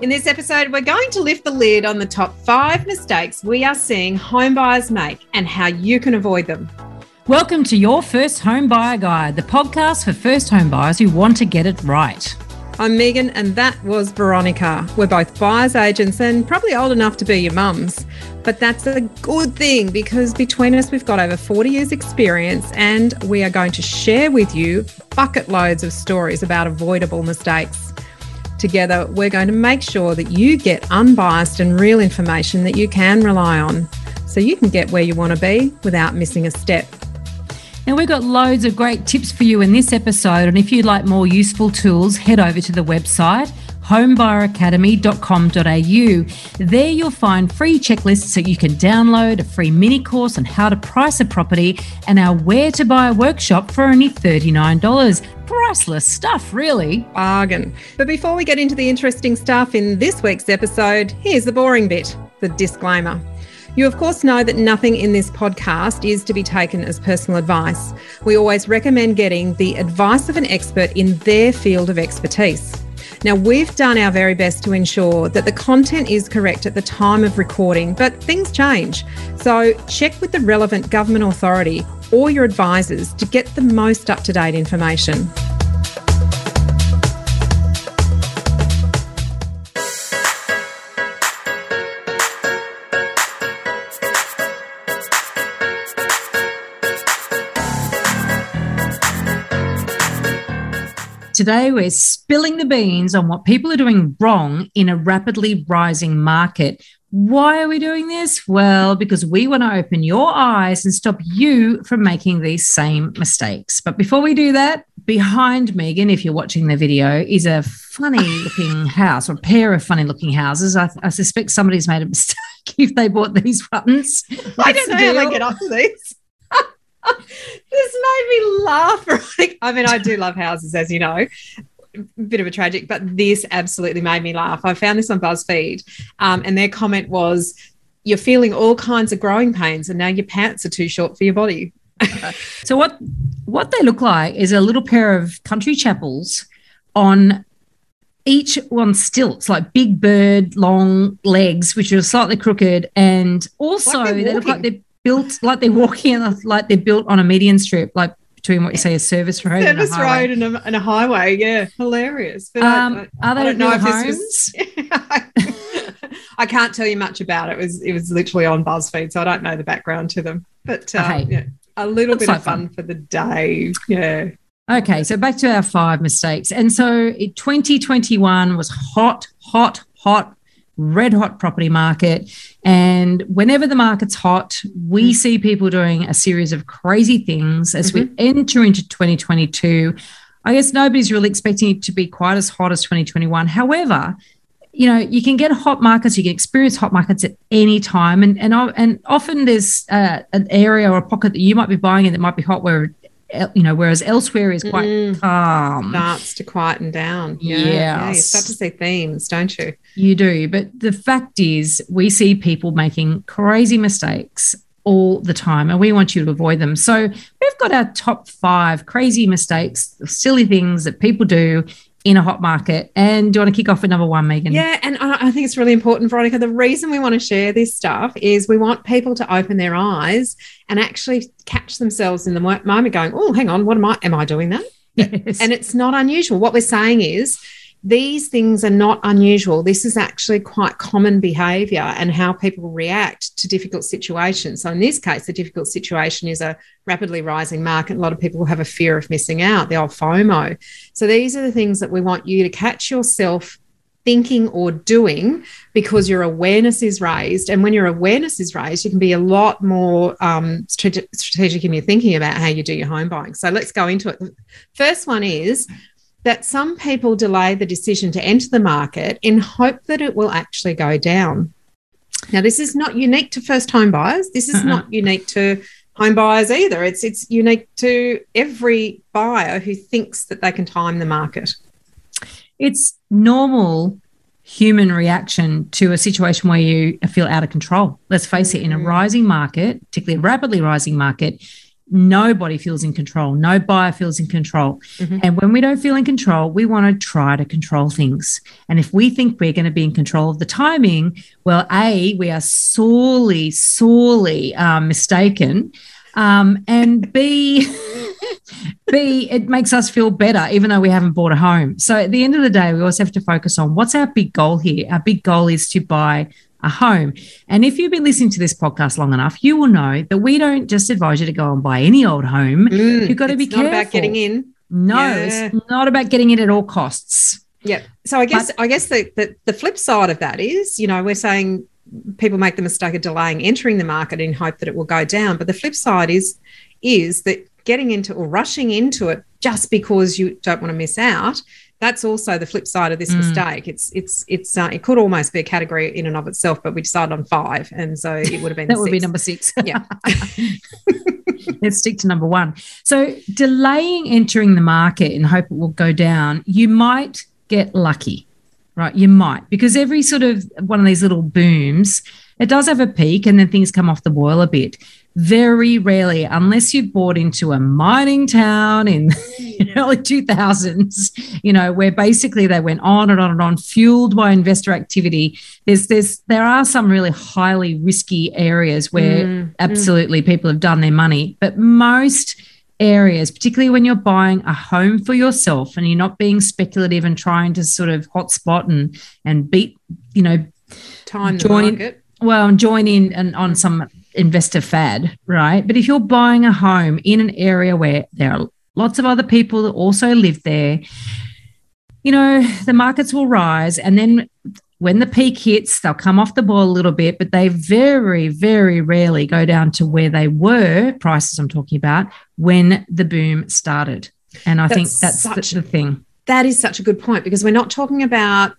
In this episode, we're going to lift the lid on the top five mistakes we are seeing home buyers make and how you can avoid them. Welcome to Your First Home Buyer Guide, the podcast for first home buyers who want to get it right. I'm Megan, and that was Veronica. We're both buyers agents and probably old enough to be your mums. But that's a good thing because between us, we've got over 40 years' experience, and we are going to share with you bucket loads of stories about avoidable mistakes. Together, we're going to make sure that you get unbiased and real information that you can rely on so you can get where you want to be without missing a step. Now, we've got loads of great tips for you in this episode. And if you'd like more useful tools, head over to the website homebuyeracademy.com.au. There you'll find free checklists that you can download, a free mini course on how to price a property, and our Where to Buy workshop for only $39 priceless stuff, really. Bargain. But before we get into the interesting stuff in this week's episode, here's the boring bit the disclaimer. You, of course, know that nothing in this podcast is to be taken as personal advice. We always recommend getting the advice of an expert in their field of expertise. Now, we've done our very best to ensure that the content is correct at the time of recording, but things change. So, check with the relevant government authority or your advisors to get the most up to date information. Today, we're spilling the beans on what people are doing wrong in a rapidly rising market. Why are we doing this? Well, because we want to open your eyes and stop you from making these same mistakes. But before we do that, behind Megan, if you're watching the video, is a funny looking house or a pair of funny looking houses. I, I suspect somebody's made a mistake if they bought these ones. I don't know how they get off to these this made me laugh. I mean, I do love houses, as you know. Bit of a tragic, but this absolutely made me laugh. I found this on BuzzFeed, um, and their comment was, "You're feeling all kinds of growing pains, and now your pants are too short for your body." so what what they look like is a little pair of country chapels on each one stilts, like big bird long legs, which are slightly crooked, and also like they look like they're built like they're walking like they're built on a median strip, like between what you say a service road, service and a road and a, and a highway. Yeah, hilarious. But um, I, are they I don't know if homes? this was. I can't tell you much about it. it. Was it was literally on BuzzFeed, so I don't know the background to them. But uh, hey, yeah, a little bit of fun, fun for the day. Yeah. Okay, so back to our five mistakes. And so 2021 was hot, hot, hot, red hot property market. And whenever the market's hot, we mm. see people doing a series of crazy things as mm-hmm. we enter into 2022. I guess nobody's really expecting it to be quite as hot as 2021. However, you know, you can get hot markets, you can experience hot markets at any time, and and and often there's uh, an area or a pocket that you might be buying in that might be hot where you know, whereas elsewhere is quite mm. calm. Starts to quieten down. Yeah. Yeah. You start to see themes, don't you? You do. But the fact is, we see people making crazy mistakes all the time and we want you to avoid them. So we've got our top five crazy mistakes, silly things that people do in a hot market. And do you want to kick off with number one, Megan? Yeah, and I think it's really important, Veronica. The reason we want to share this stuff is we want people to open their eyes and actually catch themselves in the moment, going, "Oh, hang on, what am I? Am I doing that?" Yes. And it's not unusual. What we're saying is these things are not unusual. This is actually quite common behavior and how people react to difficult situations. So, in this case, the difficult situation is a rapidly rising market. A lot of people have a fear of missing out, the old FOMO. So, these are the things that we want you to catch yourself thinking or doing because your awareness is raised. And when your awareness is raised, you can be a lot more um, strategic in your thinking about how you do your home buying. So, let's go into it. The first one is that some people delay the decision to enter the market in hope that it will actually go down. Now, this is not unique to first home buyers. This is uh-uh. not unique to home buyers either. It's it's unique to every buyer who thinks that they can time the market. It's normal human reaction to a situation where you feel out of control. Let's face it, in a mm. rising market, particularly a rapidly rising market, nobody feels in control. No buyer feels in control. Mhm. And when we don't feel in control, we want to try to control things. And if we think we're going to be in control of the timing, well, A, we are sorely, sorely um, mistaken. Um, and B, B, it makes us feel better, even though we haven't bought a home. So at the end of the day, we always have to focus on what's our big goal here. Our big goal is to buy a home. And if you've been listening to this podcast long enough, you will know that we don't just advise you to go and buy any old home. Mm, You've got to be not about getting in. No, Yeah. it's not about getting in at all costs. Yeah. So I guess I guess the, the the flip side of that is, you know, we're saying people make the mistake of delaying entering the market in hope that it will go down. But the flip side is is that getting into or rushing into it just because you don't want to miss out. That's also the flip side of this Mm. mistake. It's it's it's uh, it could almost be a category in and of itself, but we decided on five, and so it would have been That would be number six. Yeah. Let's stick to number one. So, delaying entering the market in hope it will go down, you might get lucky, right? You might, because every sort of one of these little booms, it does have a peak and then things come off the boil a bit. Very rarely, unless you've bought into a mining town in the early 2000s, you know, where basically they went on and on and on, fueled by investor activity. There's, there's, there are some really highly risky areas where Mm, mm. absolutely people have done their money, but most areas, particularly when you're buying a home for yourself and you're not being speculative and trying to sort of hotspot and and beat, you know, time the join- market. well, and join in and on some investor fad, right? But if you're buying a home in an area where there are lots of other people that also live there, you know, the markets will rise and then when the peak hits, they'll come off the ball a little bit, but they very, very rarely go down to where they were, prices I'm talking about, when the boom started. And I think That's that's such- the, the thing. That is such a good point because we're not talking about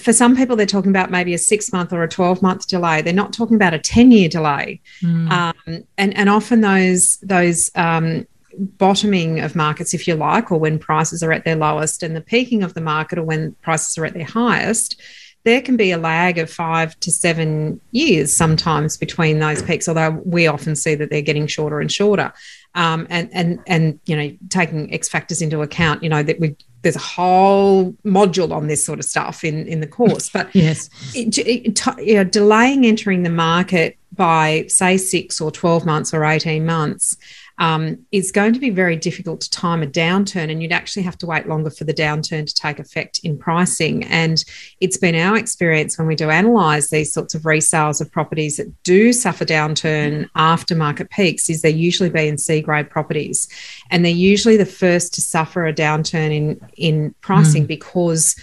for some people they're talking about maybe a six month or a 12 month delay. They're not talking about a 10 year delay. Mm. um, and and often those those um, bottoming of markets if you like or when prices are at their lowest and the peaking of the market or when prices are at their highest there can be a lag of five to seven years sometimes between those peaks although we often see that they're getting shorter and shorter. Um, and and and you know taking x factors into account you know that we there's a whole module on this sort of stuff in in the course but yes. it, it, you know, delaying entering the market by say six or 12 months or 18 months um, is going to be very difficult to time a downturn and you'd actually have to wait longer for the downturn to take effect in pricing. And it's been our experience when we do analyze these sorts of resales of properties that do suffer downturn after market peaks is they're usually B and C grade properties. And they're usually the first to suffer a downturn in in pricing because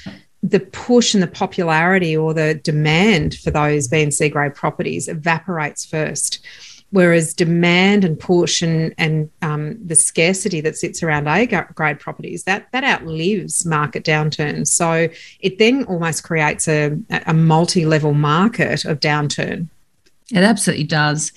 the push and the popularity or the demand for those B and C grade properties evaporates first. Whereas demand and and, and um, the scarcity that sits around A grade properties, that, that outlives market downturns. So it then almost creates a, a multi level market of downturn. It absolutely does.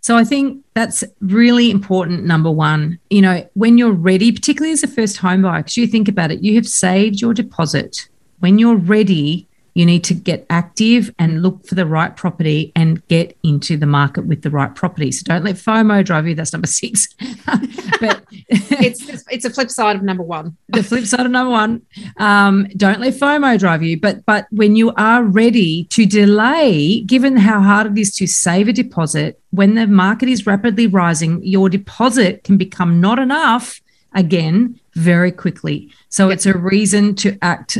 So I think that's really important. Number one, you know, when you're ready, particularly as a first home buyer, because you think about it, you have saved your deposit. When you're ready, you need to get active and look for the right property and get into the market with the right property. So don't let FOMO drive you. That's number six. but It's, it's a flip side of number one. the flip side of number one um, don't let fomo drive you but but when you are ready to delay given how hard it is to save a deposit when the market is rapidly rising your deposit can become not enough again very quickly so it's a reason to act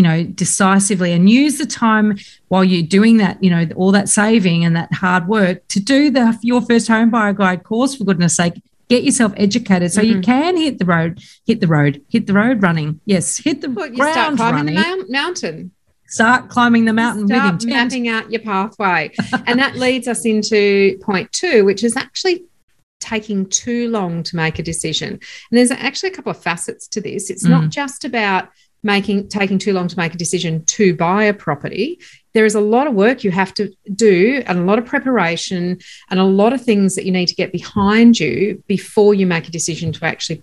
you know decisively and use the time while you're doing that you know all that saving and that hard work to do the your first home buyer guide course for goodness sake get yourself educated so you Mhm. can hit the road hit the road hit the road running yes hit the Well, you start climbing running the mount- mountain. start climbing the mountain with start intent mapping out your pathway. and that leads us into point two, which is actually taking too long to make a decision. And there's actually a couple of facets to this. It's Mm. not just about making taking too long to make a decision to buy a property. There is a lot of work you have to do and a lot of preparation and a lot of things that you need to get behind you before you make a decision to actually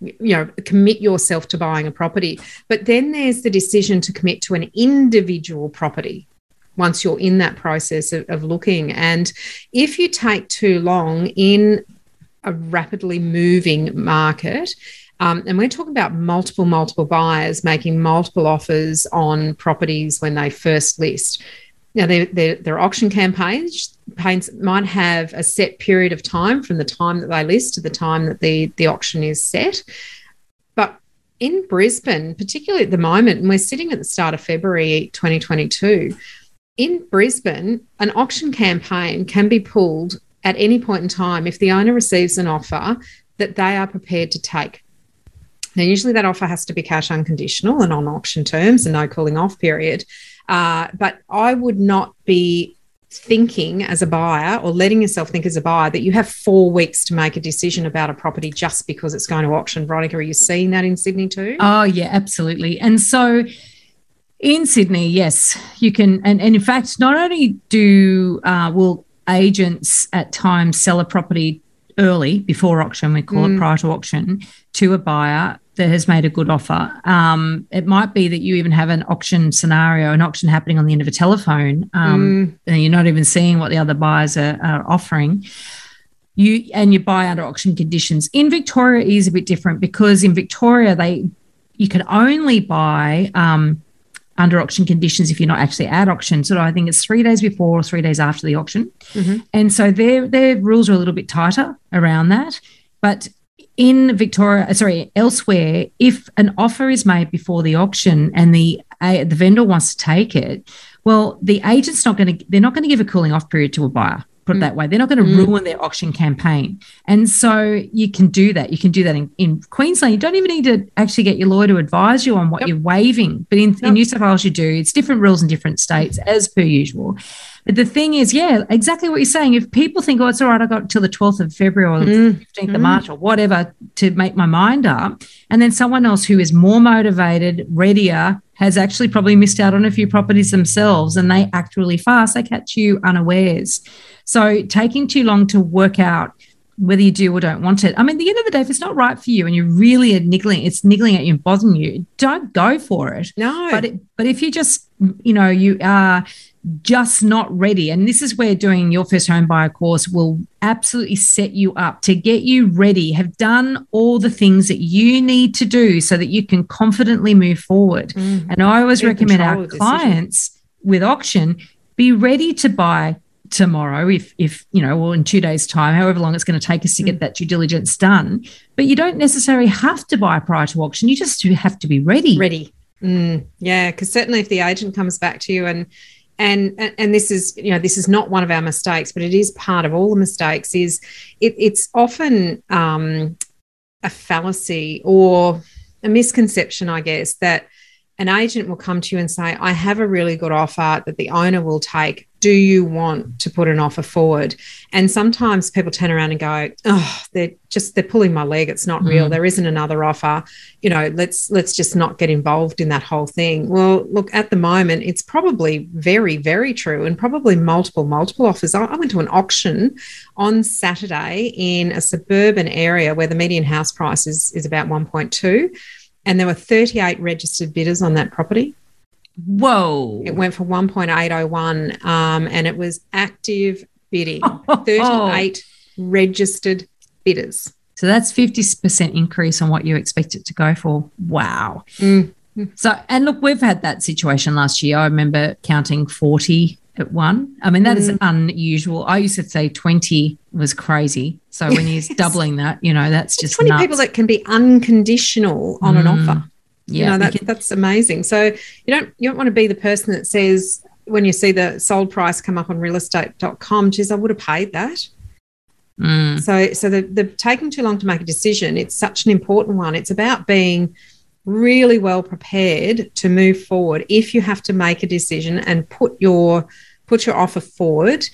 you know commit yourself to buying a property but then there's the decision to commit to an individual property once you're in that process of, of looking and if you take too long in a rapidly moving market. Um, and we're talking about multiple, multiple buyers making multiple offers on properties when they first list. Now, their, their, their auction campaigns paints might have a set period of time from the time that they list to the time that the, the auction is set. But in Brisbane, particularly at the moment, and we're sitting at the start of February 2022, in Brisbane, an auction campaign can be pulled at any point in time if the owner receives an offer that they are prepared to take. Now, usually that offer has to be cash unconditional and on auction terms and no cooling off period. Uh, but I would not be thinking as a buyer or letting yourself think as a buyer that you have four weeks to make a decision about a property just because it's going to auction. Veronica, are you seeing that in Sydney too? Oh, yeah, absolutely. And so in Sydney, yes, you can. And, and in fact, not only do uh, will agents at times sell a property early before auction, we call mm. it prior to auction, to a buyer that has made a good offer. Um, it might be that you even have an auction scenario, an auction happening on the end of a telephone, um, mm. and you're not even seeing what the other buyers are, are, offering. You and you buy under auction conditions. In Victoria, is a bit different because in Victoria they you can only buy um, under auction conditions if you're not actually at auction. So I think it's three days before or three days after the auction. Mm-hmm. And so their their rules are a little bit tighter around that. But in Victoria, sorry, elsewhere, if an offer is made before the auction and the uh, the vendor wants to take it, well, the agent's not going to they're not going to give a cooling off period to a buyer put it mm. that way. They're not going to mm. ruin their auction campaign. And so you can do that. You can do that in, in, Queensland. You don't even need to actually get your lawyer to advise you on what yep. you're waiving. But in, yep. in, New South Wales, you do. It's different rules in different states, as per usual. But the thing is, yeah, exactly what you're saying. If people think, oh, it's all right, I got till the 12th of February or the mm. 15th of mm. March or whatever to make my mind up, and then someone else who is more motivated, readier, has actually probably missed out on a few properties themselves and they act really fast, they catch you unawares. So taking too long to work out whether you do or don't want it. I mean, at the end of the day, if it's not right for you and you're really niggling, it's niggling at you and bothering you, don't go for it. No. But it, but if you just, you know, you are just not ready, and this is where doing your first home buyer course will absolutely set you up to get you ready, have done all the things that you need to do so that you can confidently move forward. Mm. And I always recommend our clients with auction be ready to buy tomorrow if if you know or in two days time however long it's going to take us to get mm. that due diligence done but you don't necessarily have to buy prior to auction you just have to be ready ready mm, yeah because certainly if the agent comes back to you and and and this is you know this is not one of our mistakes but it is part of all the mistakes is it, it's often um, a fallacy or a misconception i guess that an agent will come to you and say, I have a really good offer that the owner will take. Do you want to put an offer forward? And sometimes people turn around and go, Oh, they're just they're pulling my leg. It's not mm. real. There isn't another offer. You know, let's let's just not get involved in that whole thing. Well, look, at the moment, it's probably very, very true and probably multiple, multiple offers. I, I went to an auction on Saturday in a suburban area where the median house price is, is about 1.2 and there were 38 registered bidders on that property. Whoa. It went for 1.801 um, and it was active bidding. 38 registered bidders. So that's 50% increase on what you expect it to go for. Wow. Mm. So, and look, we've had that situation last year. I remember counting 40 at one. I mean, that mm. is unusual. I used to say 20 was crazy. So when he's doubling that, you know, that's just 20 nuts. people that can be unconditional on mm. an offer. Yeah. You know, that, can, that's amazing. So you don't you don't want to be the person that says when you see the sold price come up on realestate.com, geez, I would have paid that. Mm. So so the, the taking too long to make a decision, it's such an important one. It's about being really well prepared to move forward if you have to make a decision and put your put your offer forward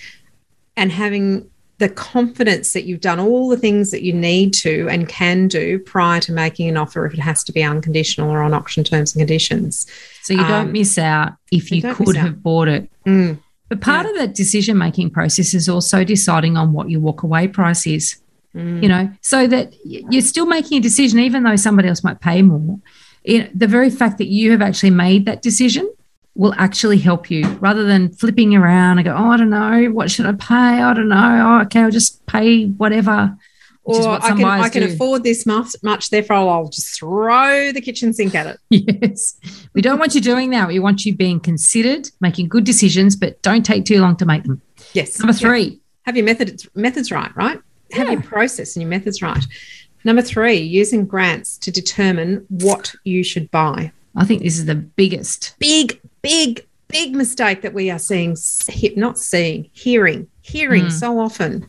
and having the confidence that you've done all the things that you need to and can do prior to making an offer if it has to be unconditional or on auction terms and conditions. So you don't um, miss out if you, you could have bought it. Mm. But part yeah. of that decision making process is also deciding on what your walk away price is. Mm. You know, so that you're still making a decision, even though somebody else might pay more. It, the very fact that you have actually made that decision will actually help you rather than flipping around and go, oh, I don't know, what should I pay? I don't know. Oh, okay, I'll just pay whatever. or I can I can do. afford this much, much, therefore I'll just throw the kitchen sink at it. Yes, we don't want you doing that. We want you being considered, making good decisions, but don't take too long to make them. Yes. Number three, yeah. have your methods methods right, right? Have yeah. your process and your methods right. Number three, using grants to determine what you should buy. I think this is the biggest, big, big, big mistake that we are seeing, not seeing, hearing, hearing mm. so often.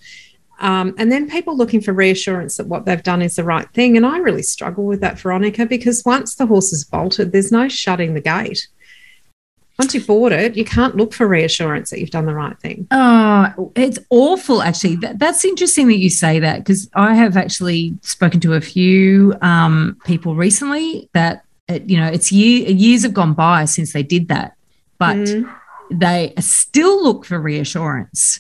Um, and then people looking for reassurance that what they've done is the right thing. And I really struggle with that, Veronica, because once the horse is bolted, there's no shutting the gate. Once you've bought it, you can't look for reassurance that you've done the right thing. Oh, it's awful, actually. That, that's interesting that you say that because I have actually spoken to a few um, people recently that, you know, it's year, years have gone by since they did that, but mm. they still look for reassurance.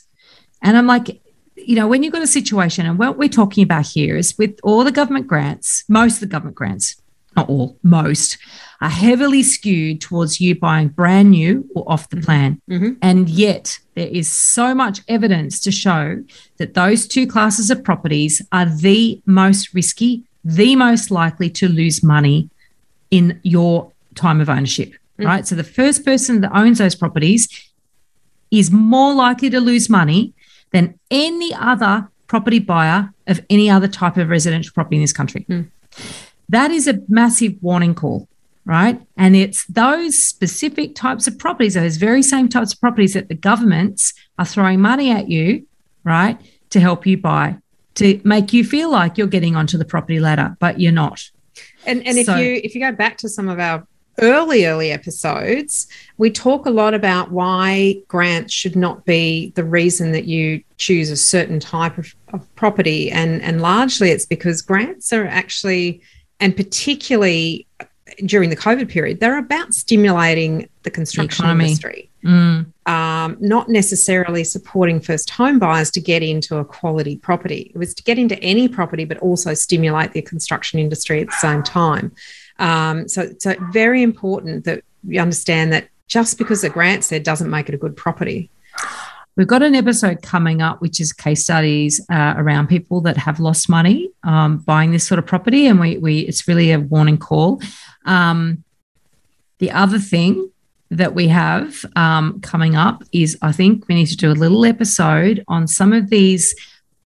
And I'm like, you know, when you've got a situation, and what we're talking about here is with all the government grants, most of the government grants, not all, most, are heavily skewed towards you buying brand new or off the plan. Mm-hmm. And yet, there is so much evidence to show that those two classes of properties are the most risky, the most likely to lose money in your time of ownership, mm-hmm. right? So, the first person that owns those properties is more likely to lose money than any other property buyer of any other type of residential property in this country. Mm. That is a massive warning call, right? And it's those specific types of properties, those very same types of properties that the governments are throwing money at you, right, to help you buy, to make you feel like you're getting onto the property ladder, but you're not. And and so, if you if you go back to some of our early, early episodes, we talk a lot about why grants should not be the reason that you choose a certain type of, of property. And, and largely it's because grants are actually, and particularly during the COVID period, they're about stimulating the construction the industry. Mm. Um, not necessarily supporting first home buyers to get into a quality property. It was to get into any property, but also stimulate the construction industry at the same time. Um, so, so very important that you understand that just because the grant's there doesn't make it a good property. We've got an episode coming up, which is case studies uh, around people that have lost money um, buying this sort of property, and we, we it's really a warning call. Um, the other thing that we have um, coming up is I think we need to do a little episode on some of these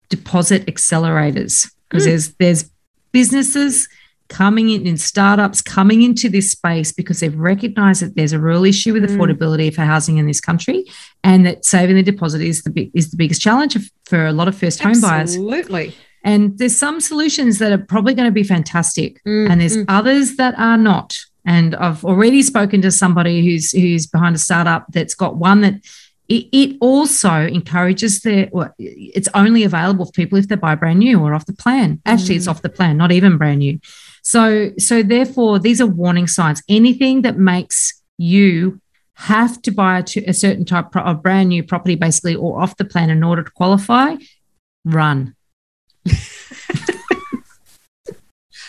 deposit accelerators because mm. there's there's businesses coming in in startups coming into this space because they've recognized that there's a real issue with mm. affordability for housing in this country and that saving the deposit is the big, is the biggest challenge for a lot of first home buyers absolutely and there's some solutions that are probably going to be fantastic mm. and there's mm. others that are not and I've already spoken to somebody who's who's behind a startup that's got one that it, it also encourages the well, it's only available for people if they buy brand new or off the plan actually it's mm. off the plan not even brand new so, so therefore, these are warning signs. Anything that makes you have to buy a, a certain type of brand new property, basically, or off the plan in order to qualify, run.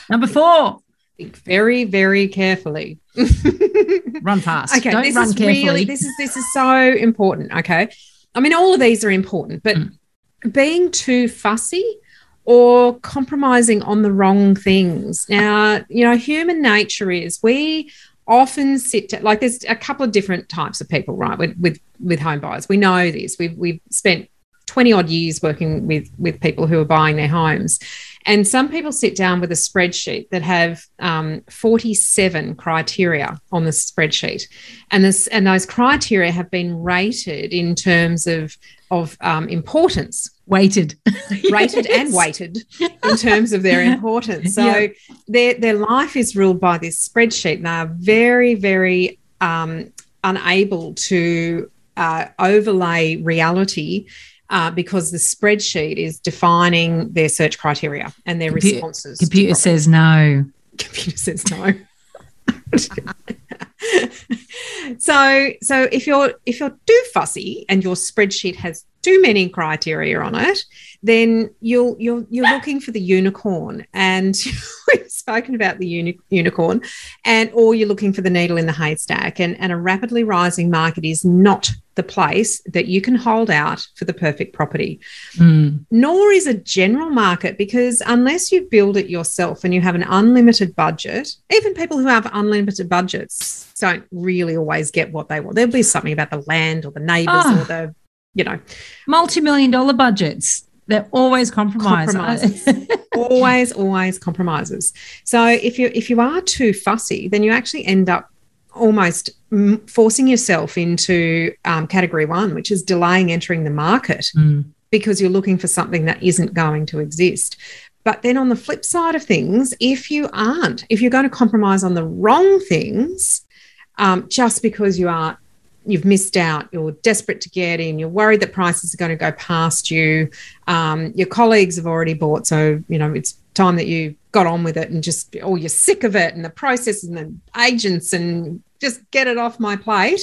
Number four. Think very, very carefully. run fast. Okay, Don't this run is carefully. really this is this is so important. Okay, I mean all of these are important, but mm. being too fussy or compromising on the wrong things. Now, you know, human nature is we often sit to, like there's a couple of different types of people, right? With with with home buyers, we know this. We've we've spent 20 odd years working with with people who are buying their homes and some people sit down with a spreadsheet that have um, 47 criteria on the spreadsheet and this and those criteria have been rated in terms of of um, importance weighted rated yes. and weighted in terms of their importance so yeah. their their life is ruled by this spreadsheet and they're very very um, unable to uh, overlay reality uh, because the spreadsheet is defining their search criteria and their responses. Computer says no. Computer says no. so so if you're if you're too fussy and your spreadsheet has too many criteria on it then you'll you're you're looking for the unicorn and we've spoken about the uni- unicorn, and or you're looking for the needle in the haystack. And, and a rapidly rising market is not the place that you can hold out for the perfect property. Mm. Nor is a general market because unless you build it yourself and you have an unlimited budget, even people who have unlimited budgets don't really always get what they want. There'll be something about the land or the neighbors Ah. or the, you know, Multi-million dollar budgets. They're always compromised. Compromises. always always compromises so if you if you are too fussy then you actually end up almost forcing yourself into um, category one which is delaying entering the market Mm. because you're looking for something that isn't going to exist but then on the flip side of things if you aren't if you're going to compromise on the wrong things um, just because you are you've missed out you're desperate to get in you're worried that prices are going to go past you um, your colleagues have already bought so you know it's time that you got on with it and just or you're sick of it and the process and the agents and just get it off my plate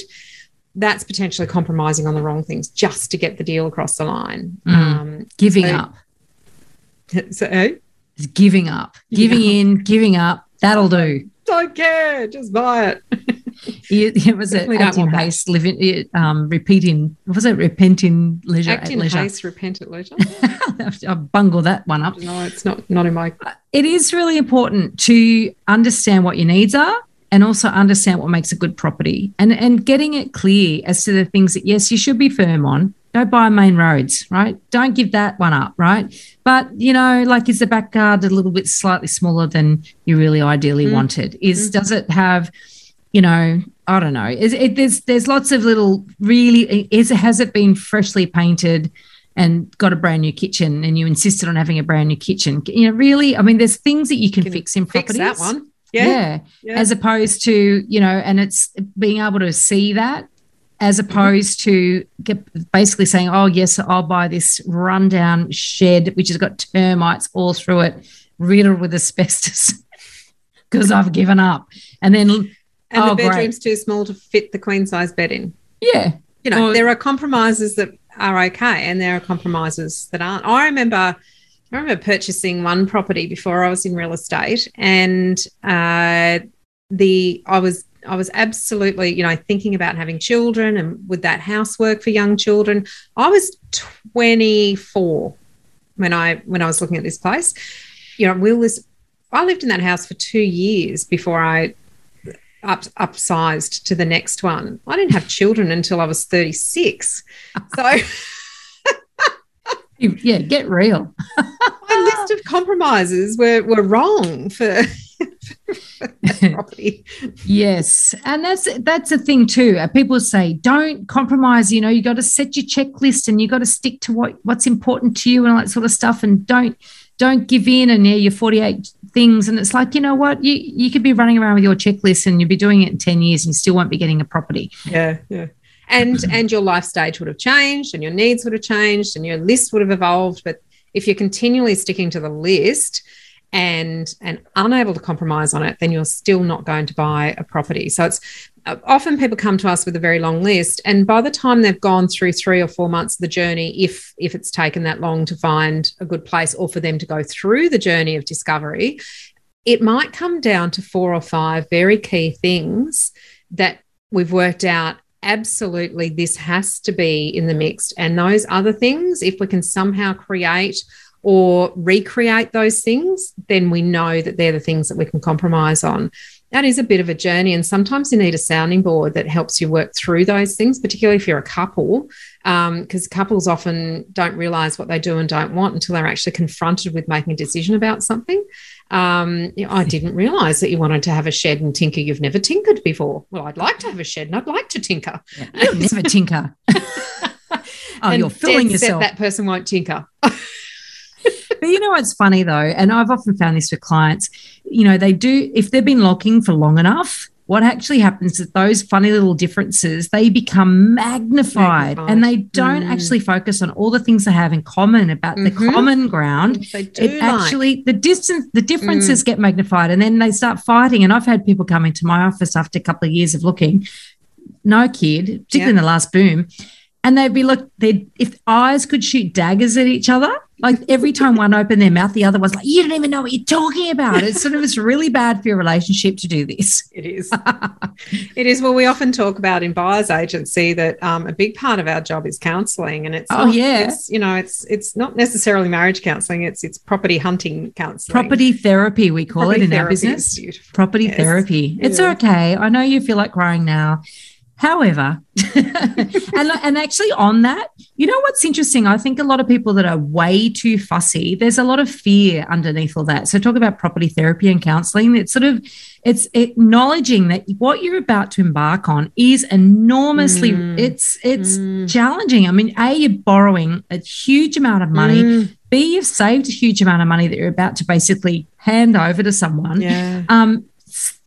that's potentially compromising on the wrong things just to get the deal across the line Mm. um, Giving So- up. so eh? It's giving up. Giving Giving in, giving up. That'll do. don't care just buy it It, it was it act in that. haste, live in, it, um, repeat in, was it? Repent in leisure. act in leisure. haste repent at leisure I bungled that one up. no it's not not in my It is really important to understand what your needs are and also understand what makes a good property and, and getting it clear as to the things that, yes, you should be firm on. Don't buy main roads, right? Don't give that one up, right? But, you know, like is the back garden a little bit slightly smaller than you really ideally Mm. wanted? Is does it have, you know, I don't know. Is it there's there's lots of little really is has it been freshly painted and got a brand new kitchen and you insisted on having a brand new kitchen? You know, really, I mean, there's things that you can, Can fix in fix properties. that one yeah, Yeah. Yeah. As opposed to, you know, and it's being able to see that as Mm-hmm. opposed to get, basically saying, oh, yes, I'll buy this rundown shed, which has got termites all through it, riddled with asbestos because I've given up. And then, and Oh, the great. bedroom's too small to fit the queen size bed in yeah. you know Or- there are compromises that are okay and there are compromises that aren't i remember i remember purchasing one property before i was in real estate and uh, the i was i was absolutely you know thinking about having children and would that house work for young children i was 24 when i when i was looking at this place you know will this i lived in that house for two years before i up, upsized to the next one. I didn't have children until I was 36. So Yeah. Get real. my list of compromises were, were wrong for, property. Yes, and that's that's a thing too. Uh, People say don't compromise. You know, you got to set your checklist and you got to stick to what what's important to you and all that sort of stuff. And don't don't give in and yeah, you're forty eight things. And it's like you know what, you you could be running around with your checklist and you'll be doing it in ten years and you still won't be getting a property. Yeah, yeah. And and your life stage would have changed and your needs would have changed and your list would have evolved. But if you're continually sticking to the list and and unable to compromise on it, then you're still not going to buy a property. So it's uh, often people come to us with a very long list, and by the time they've gone through three or four months of the journey, if if it's taken that long to find a good place or for them to go through the journey of discovery, it might come down to four or five very key things that we've worked out absolutely this has to be in the mix and those other things if we can somehow create or recreate those things then we know that they're the things that we can compromise on that is a bit of a journey and sometimes you need a sounding board that helps you work through those things particularly if you're a couple because couples often don't realize what they do and don't want until they're actually confronted with making a decision about something um, you know, I didn't realize that you wanted to have a shed and tinker. You've never tinkered before. Well, I'd like to have a shed and I'd like to tinker. You'll never tinker. oh, and you're set yourself. that person won't tinker. But you know what's funny though, and I've often found this with clients, you know, they do, if they've been locking for long enough, what actually happens is those funny little differences, they become magnified, Magnified. and they don't Mm. actually focus on all the things they have in common about the Mhm. common ground. They do It like- actually, the distance, the differences get magnified, and then they start fighting. And I've had people come into my office after a couple of years of looking, no kid, particularly in the last boom, and they'd be look, they'd if eyes could shoot daggers at each other, Like every time one opened their mouth, the other was like, "You don't even know what you're talking about." It's sort of it's really bad for your relationship to do this. It is. it is. Well, we often talk about in buyers agency that um, a big part of our job is counselling, and it's oh not, yeah, it's, you know, it's it's not necessarily marriage counselling. It's it's property hunting counselling. Property therapy, we call property it in our business. Property yes. therapy. It's yeah. okay. I know you feel like crying now. However, and, and actually on that, you know what's interesting? I think a lot of people that are way too fussy, there's a lot of fear underneath all that. So talk about property therapy and counseling. It's sort of it's acknowledging that what you're about to embark on is enormously mm. it's it's mm. challenging. I mean, A, you're borrowing a huge amount of money. Mm. B, you've saved a huge amount of money that you're about to basically hand over to someone. Yeah. Um,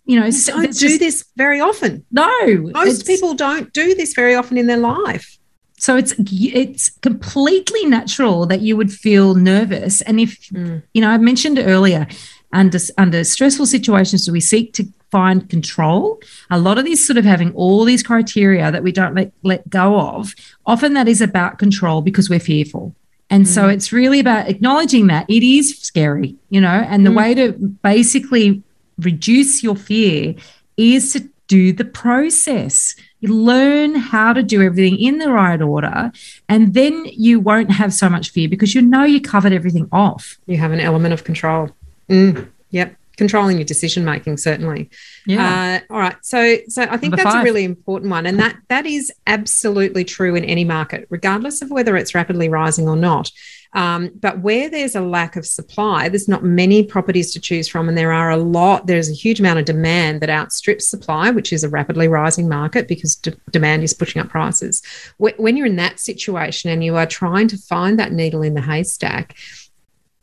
you know, don't do just, this very often. No, most people don't do this very often in their life. So it's it's completely natural that you would feel nervous. And if mm. you know, I mentioned earlier, under under stressful situations, we seek to find control. A lot of these sort of having all these criteria that we don't let let go of. Often that is about control because we're fearful. And mm. so it's really about acknowledging that it is scary, you know, and the mm. way to basically reduce your fear is to do the process. You learn how to do everything in the right order, and then you won't have so much fear because you know you covered everything off. You have an element of control. Mm, yep controlling your decision making certainly yeah uh, all right so so i think Number that's five. a really important one and that that is absolutely true in any market regardless of whether it's rapidly rising or not um, but where there's a lack of supply, there's not many properties to choose from, and there are a lot, there's a huge amount of demand that outstrips supply, which is a rapidly rising market because de- demand is pushing up prices. When you're in that situation and you are trying to find that needle in the haystack,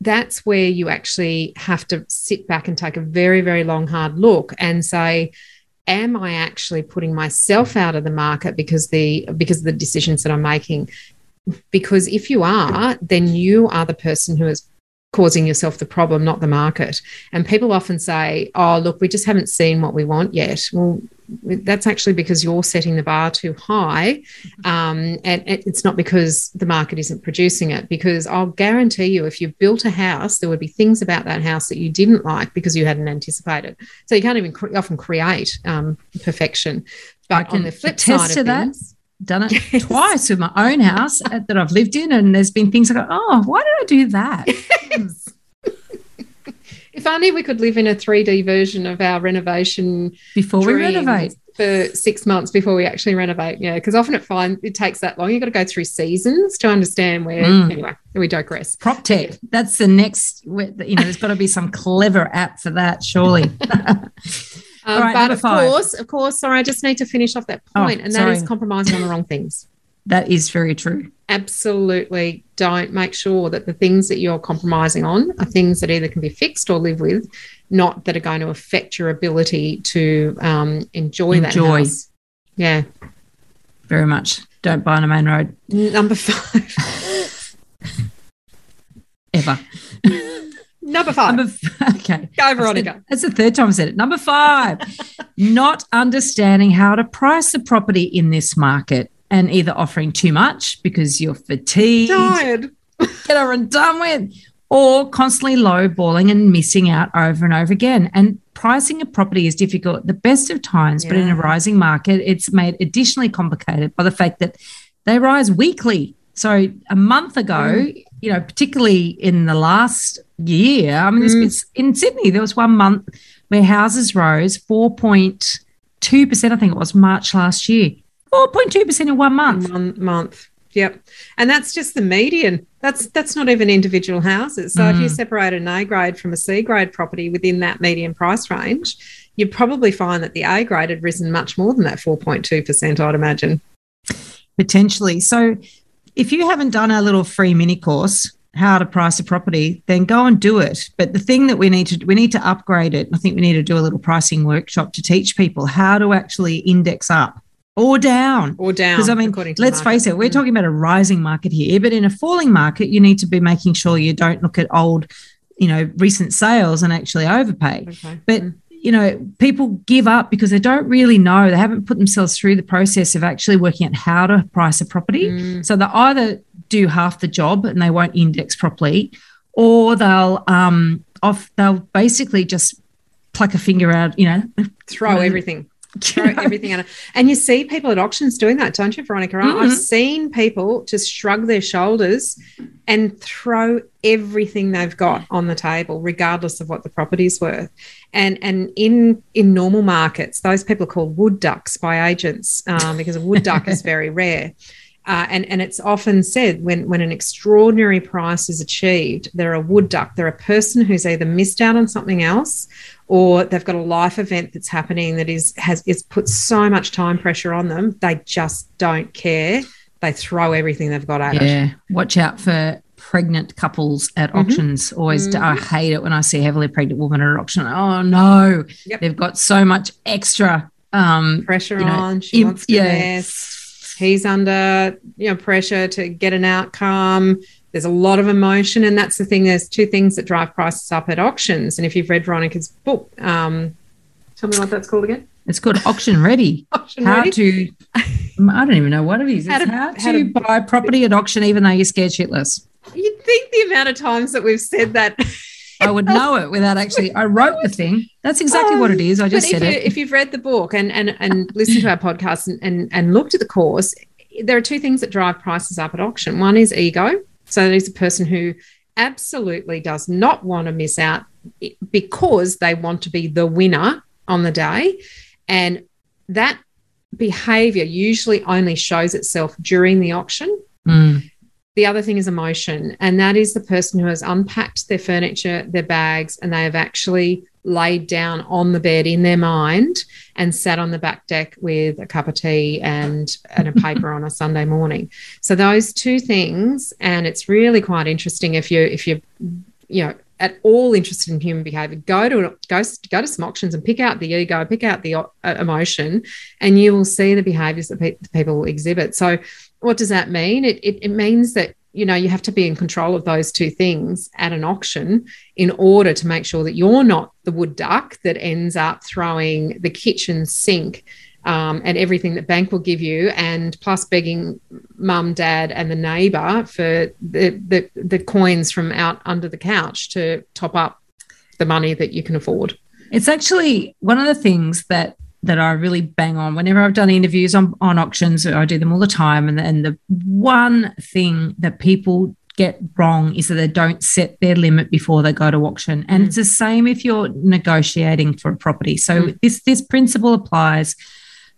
that's where you actually have to sit back and take a very, very long, hard look and say, am I actually putting myself out of the market because the because of the decisions that I'm making? Because if you are, then you are the person who is causing yourself the problem, not the market. And people often say, oh, look, we just haven't seen what we want yet. Well, that's actually because you're setting the bar too high. Um, and it's not because the market isn't producing it, because I'll guarantee you, if you built a house, there would be things about that house that you didn't like because you hadn't anticipated. So you can't even cre- often create um, perfection. But on the flip side of things, done it yes. twice with my own house that I've lived in, and there's been things I go, oh, why did I do that? Yes. if only we could live in a 3D version of our renovation before we renovate for six months before we actually renovate. Yeah, because often it finds it takes that long. You've got to go through seasons to understand where. Mm. Anyway, we digress. Prop tech. That's the next. You know, there's got to be some clever app for that, surely. Um, right, but of five. course, of course, sorry, I just need to finish off that oh, point, oh, and that sorry. is compromising on the wrong things. That is very true. Absolutely. Don't make sure that the things that you're compromising on are things that either can be fixed or live with, not that are going to affect your ability to um, enjoy, enjoy that house. Yeah. Very much. Don't buy on a main road. Number five. Ever. Number five. Number f- okay. Go, Veronica. That's the third time I said it. Number five, not understanding how to price the property in this market and either offering too much because you're fatigued, tired, get over and done with, or constantly lowballing and missing out over and over again. And pricing a property is difficult at the best of times, yeah. but in a rising market, it's made additionally complicated by the fact that they rise weekly. So a month ago, mm. You know, particularly in the last year, I mean, mm. in Sydney, there was one month where houses rose 4.2%, I think it was March last year. 4.2% in one month. One month. Yep. And that's just the median. That's that's not even individual houses. So mm. if you mm. separate an A grade from a C grade property within that median price range, you'd probably find that the A grade had risen much more than that 4.2%, I'd imagine. Potentially. So if you haven't done our little free mini course, how to price a property, then go and do it. But the thing that we need to we need to upgrade it. I think we need to do a little pricing workshop to teach people how to actually index up or down or down. Because I mean, let's face it, we're mm. talking about a rising market here, but in a falling market, you need to be making sure you don't look at old, you know, recent sales and actually overpay. Okay. But mm you know, people give up because they don't really know. They haven't put themselves through the process of actually working out how to price a property. Mm. So they either do half the job and they won't index properly, or they'll um off they'll basically just pluck a finger out, you know, throw everything. Throw everything at it. And you see people at auctions doing that, don't you, Veronica? Mm-hmm. I've seen people just shrug their shoulders and throw everything they've got on the table, regardless of what the property's worth. And and in in normal markets, those people are called wood ducks by agents um, because a wood duck is very rare. Uh, and, and it's often said when, when an extraordinary price is achieved, they're a wood duck. They're a person who's either missed out on something else or they've got a life event that's happening that is has it's put so much time pressure on them, they just don't care. They throw everything they've got at yeah. it. Yeah. Watch out for pregnant couples at mm-hmm. auctions. Always, mm-hmm. I hate it when I see heavily pregnant woman at an auction. Oh no, yep. they've got so much extra um, pressure you know, on. She imp- wants to yeah he's under you know pressure to get an outcome there's a lot of emotion and that's the thing there's two things that drive prices up at auctions and if you've read veronica's book um, tell me what that's called again it's called auction ready auction how ready? to i don't even know what it is how to, how to, how to buy property at auction even though you're scared shitless you'd think the amount of times that we've said that I would know it without actually. I wrote the thing. That's exactly um, what it is. I just said you, it. If you've read the book and and and listened to our podcast and, and and looked at the course, there are two things that drive prices up at auction. One is ego. So there's a person who absolutely does not want to miss out because they want to be the winner on the day, and that behavior usually only shows itself during the auction. Mm. The other thing is emotion, and that is the person who has unpacked their furniture, their bags, and they have actually laid down on the bed in their mind and sat on the back deck with a cup of tea and, and a paper on a Sunday morning. So those two things, and it's really quite interesting if you if you you know at all interested in human behavior, go to go go to some auctions and pick out the ego, pick out the uh, emotion, and you will see the behaviors that pe- people exhibit. So what does that mean? It, it, it means that you know you have to be in control of those two things at an auction in order to make sure that you're not the wood duck that ends up throwing the kitchen sink um, and everything that bank will give you, and plus begging mum, dad, and the neighbour for the, the the coins from out under the couch to top up the money that you can afford. It's actually one of the things that that I really bang on whenever I've done interviews on, on auctions. I do them all the time. And, and the one thing that people get wrong is that they don't set their limit before they go to auction. And mm. it's the same if you're negotiating for a property. So mm. this this principle applies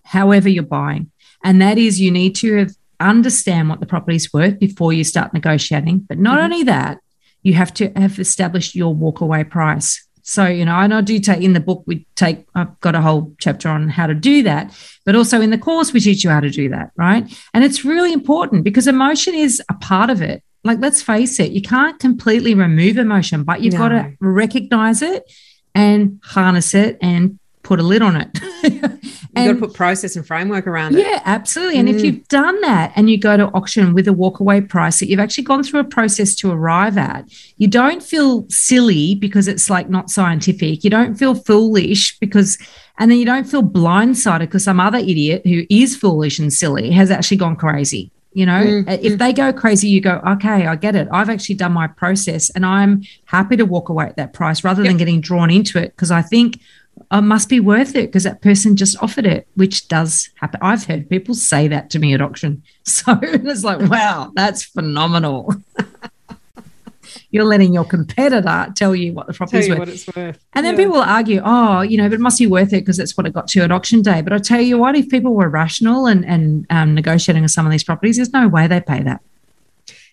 however you're buying. And that is you need to have, understand what the property's worth before you start negotiating. But not mm. only that, you have to have established your walkaway price. So, you know, and I do take in the book, we take, I've got a whole chapter on how to do that, but also in the course, we teach you how to do that, right? And it's really important because emotion is a part of it. Like, let's face it, you can't completely remove emotion, but you've no. got to recognize it and harness it and put a lid on it. You've got to put process and framework around it. Yeah, absolutely. And mm. if you've done that and you go to auction with a walkaway price that you've actually gone through a process to arrive at, you don't feel silly because it's like not scientific. You don't feel foolish because, and then you don't feel blindsided because some other idiot who is foolish and silly has actually gone crazy. You know, mm-hmm. if mm. they go crazy, you go, okay, I get it. I've actually done my process and I'm happy to walk away at that price rather yep. than getting drawn into it because I think it must be worth it because that person just offered it, which does happen. I've heard people say that to me at auction. So it's like, wow, that's phenomenal. You're letting your competitor tell you what the property's worth. Worth. And then yeah. people argue, oh, you know, but it must be worth it because that's what it got to at auction day. But I tell you what, if people were rational and, and um, negotiating on some of these properties, there's no way they pay that.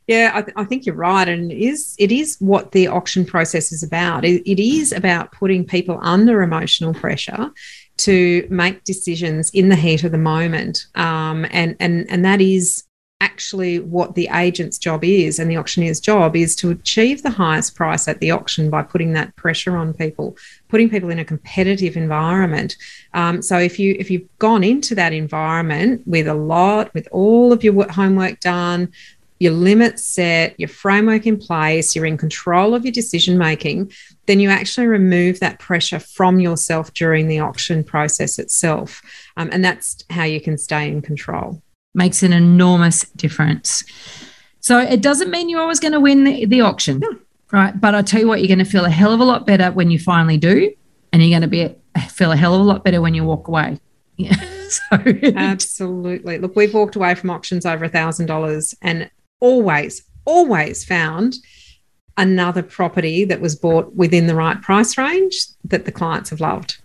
Yeah, I, th- I, think you're right, and it is it is what the auction process is about. It, it is about putting people under emotional pressure to make decisions in the heat of the moment, um, and and and that is actually what the agent's job is, and the auctioneer's job is to achieve the highest price at the auction by putting that pressure on people, putting people in a competitive environment. Um, so if you if you've gone into that environment with a lot, with all of your homework done, your limits set, your framework in place, you're in control of your decision making, then you actually remove that pressure from yourself during the auction process itself. Um, and that's how you can stay in control. Makes an enormous difference. So it doesn't mean you're always going to win the, the auction, No. right? But I tell you what, you're going to feel a hell of a lot better when you finally do, and you're going to be feel a hell of a lot better when you walk away. Yeah. so Absolutely. Look, we've walked away from auctions over a thousand dollars and always, always found another property that was bought within the right price range that the clients have loved.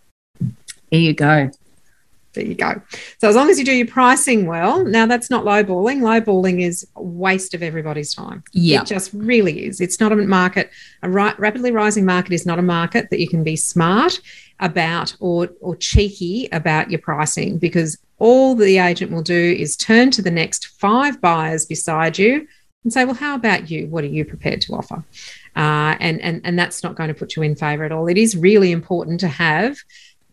There you go. There you go. So as long as you do your pricing well, now that's not lowballing. Lowballing is a waste of everybody's time. Yeah. It just really is. It's not a market. A ri- rapidly rising market is not a market that you can be smart about or or cheeky about your pricing because all the agent will do is turn to the next five buyers beside you and say, "Well, how about you? What are you prepared to offer?" Uh, and and and that's not going to put you in favour at all. It is really important to have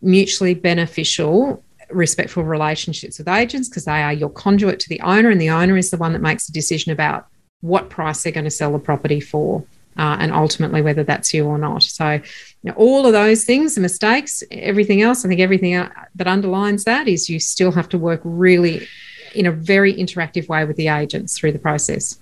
mutually beneficial respectful relationships with agents because they are your conduit to the owner and the owner is the one that makes the decision about what price they're going to sell the property for uh, and ultimately whether that's you or not so you know, all of those things the mistakes everything else i think everything that underlines that is you still have to work really in a very interactive way with the agents through the process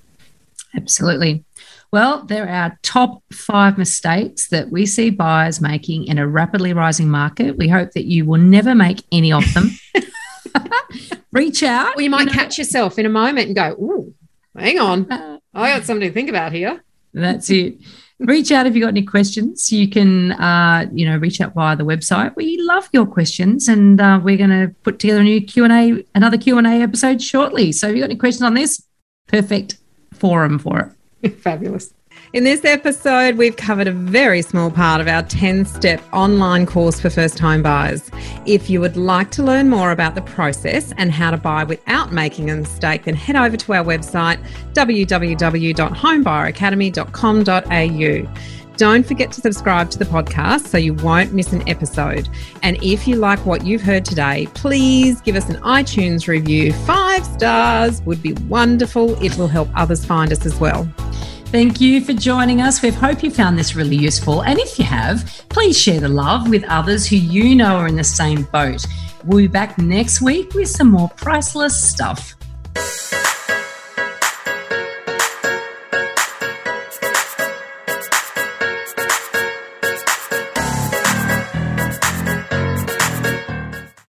Absolutely. Well, there are top five mistakes that we see buyers making in a rapidly rising market. We hope that you will never make any of them. Reach out. well you might know. catch yourself in a moment and go ooh hang on Uh, i got something to think about here That's it. Reach out if you've got any questions. You can, uh, you know, reach out via the website. We love your questions, and uh, we're going to put together a new Q and A, another Q and A episode shortly. So, if you've got any questions on this, perfect forum for it. Fabulous. In this episode, we've covered a very small part of our 10 step online course for first home buyers. If you would like to learn more about the process and how to buy without making a mistake, then head over to our website www.homebuyeracademy.com.au. Don't forget to subscribe to the podcast so you won't miss an episode. And if you like what you've heard today, please give us an iTunes review. Five stars would be wonderful. It will help others find us as well. Thank you for joining us. We hope you found this really useful. And if you have, please share the love with others who you know are in the same boat. We'll be back next week with some more priceless stuff.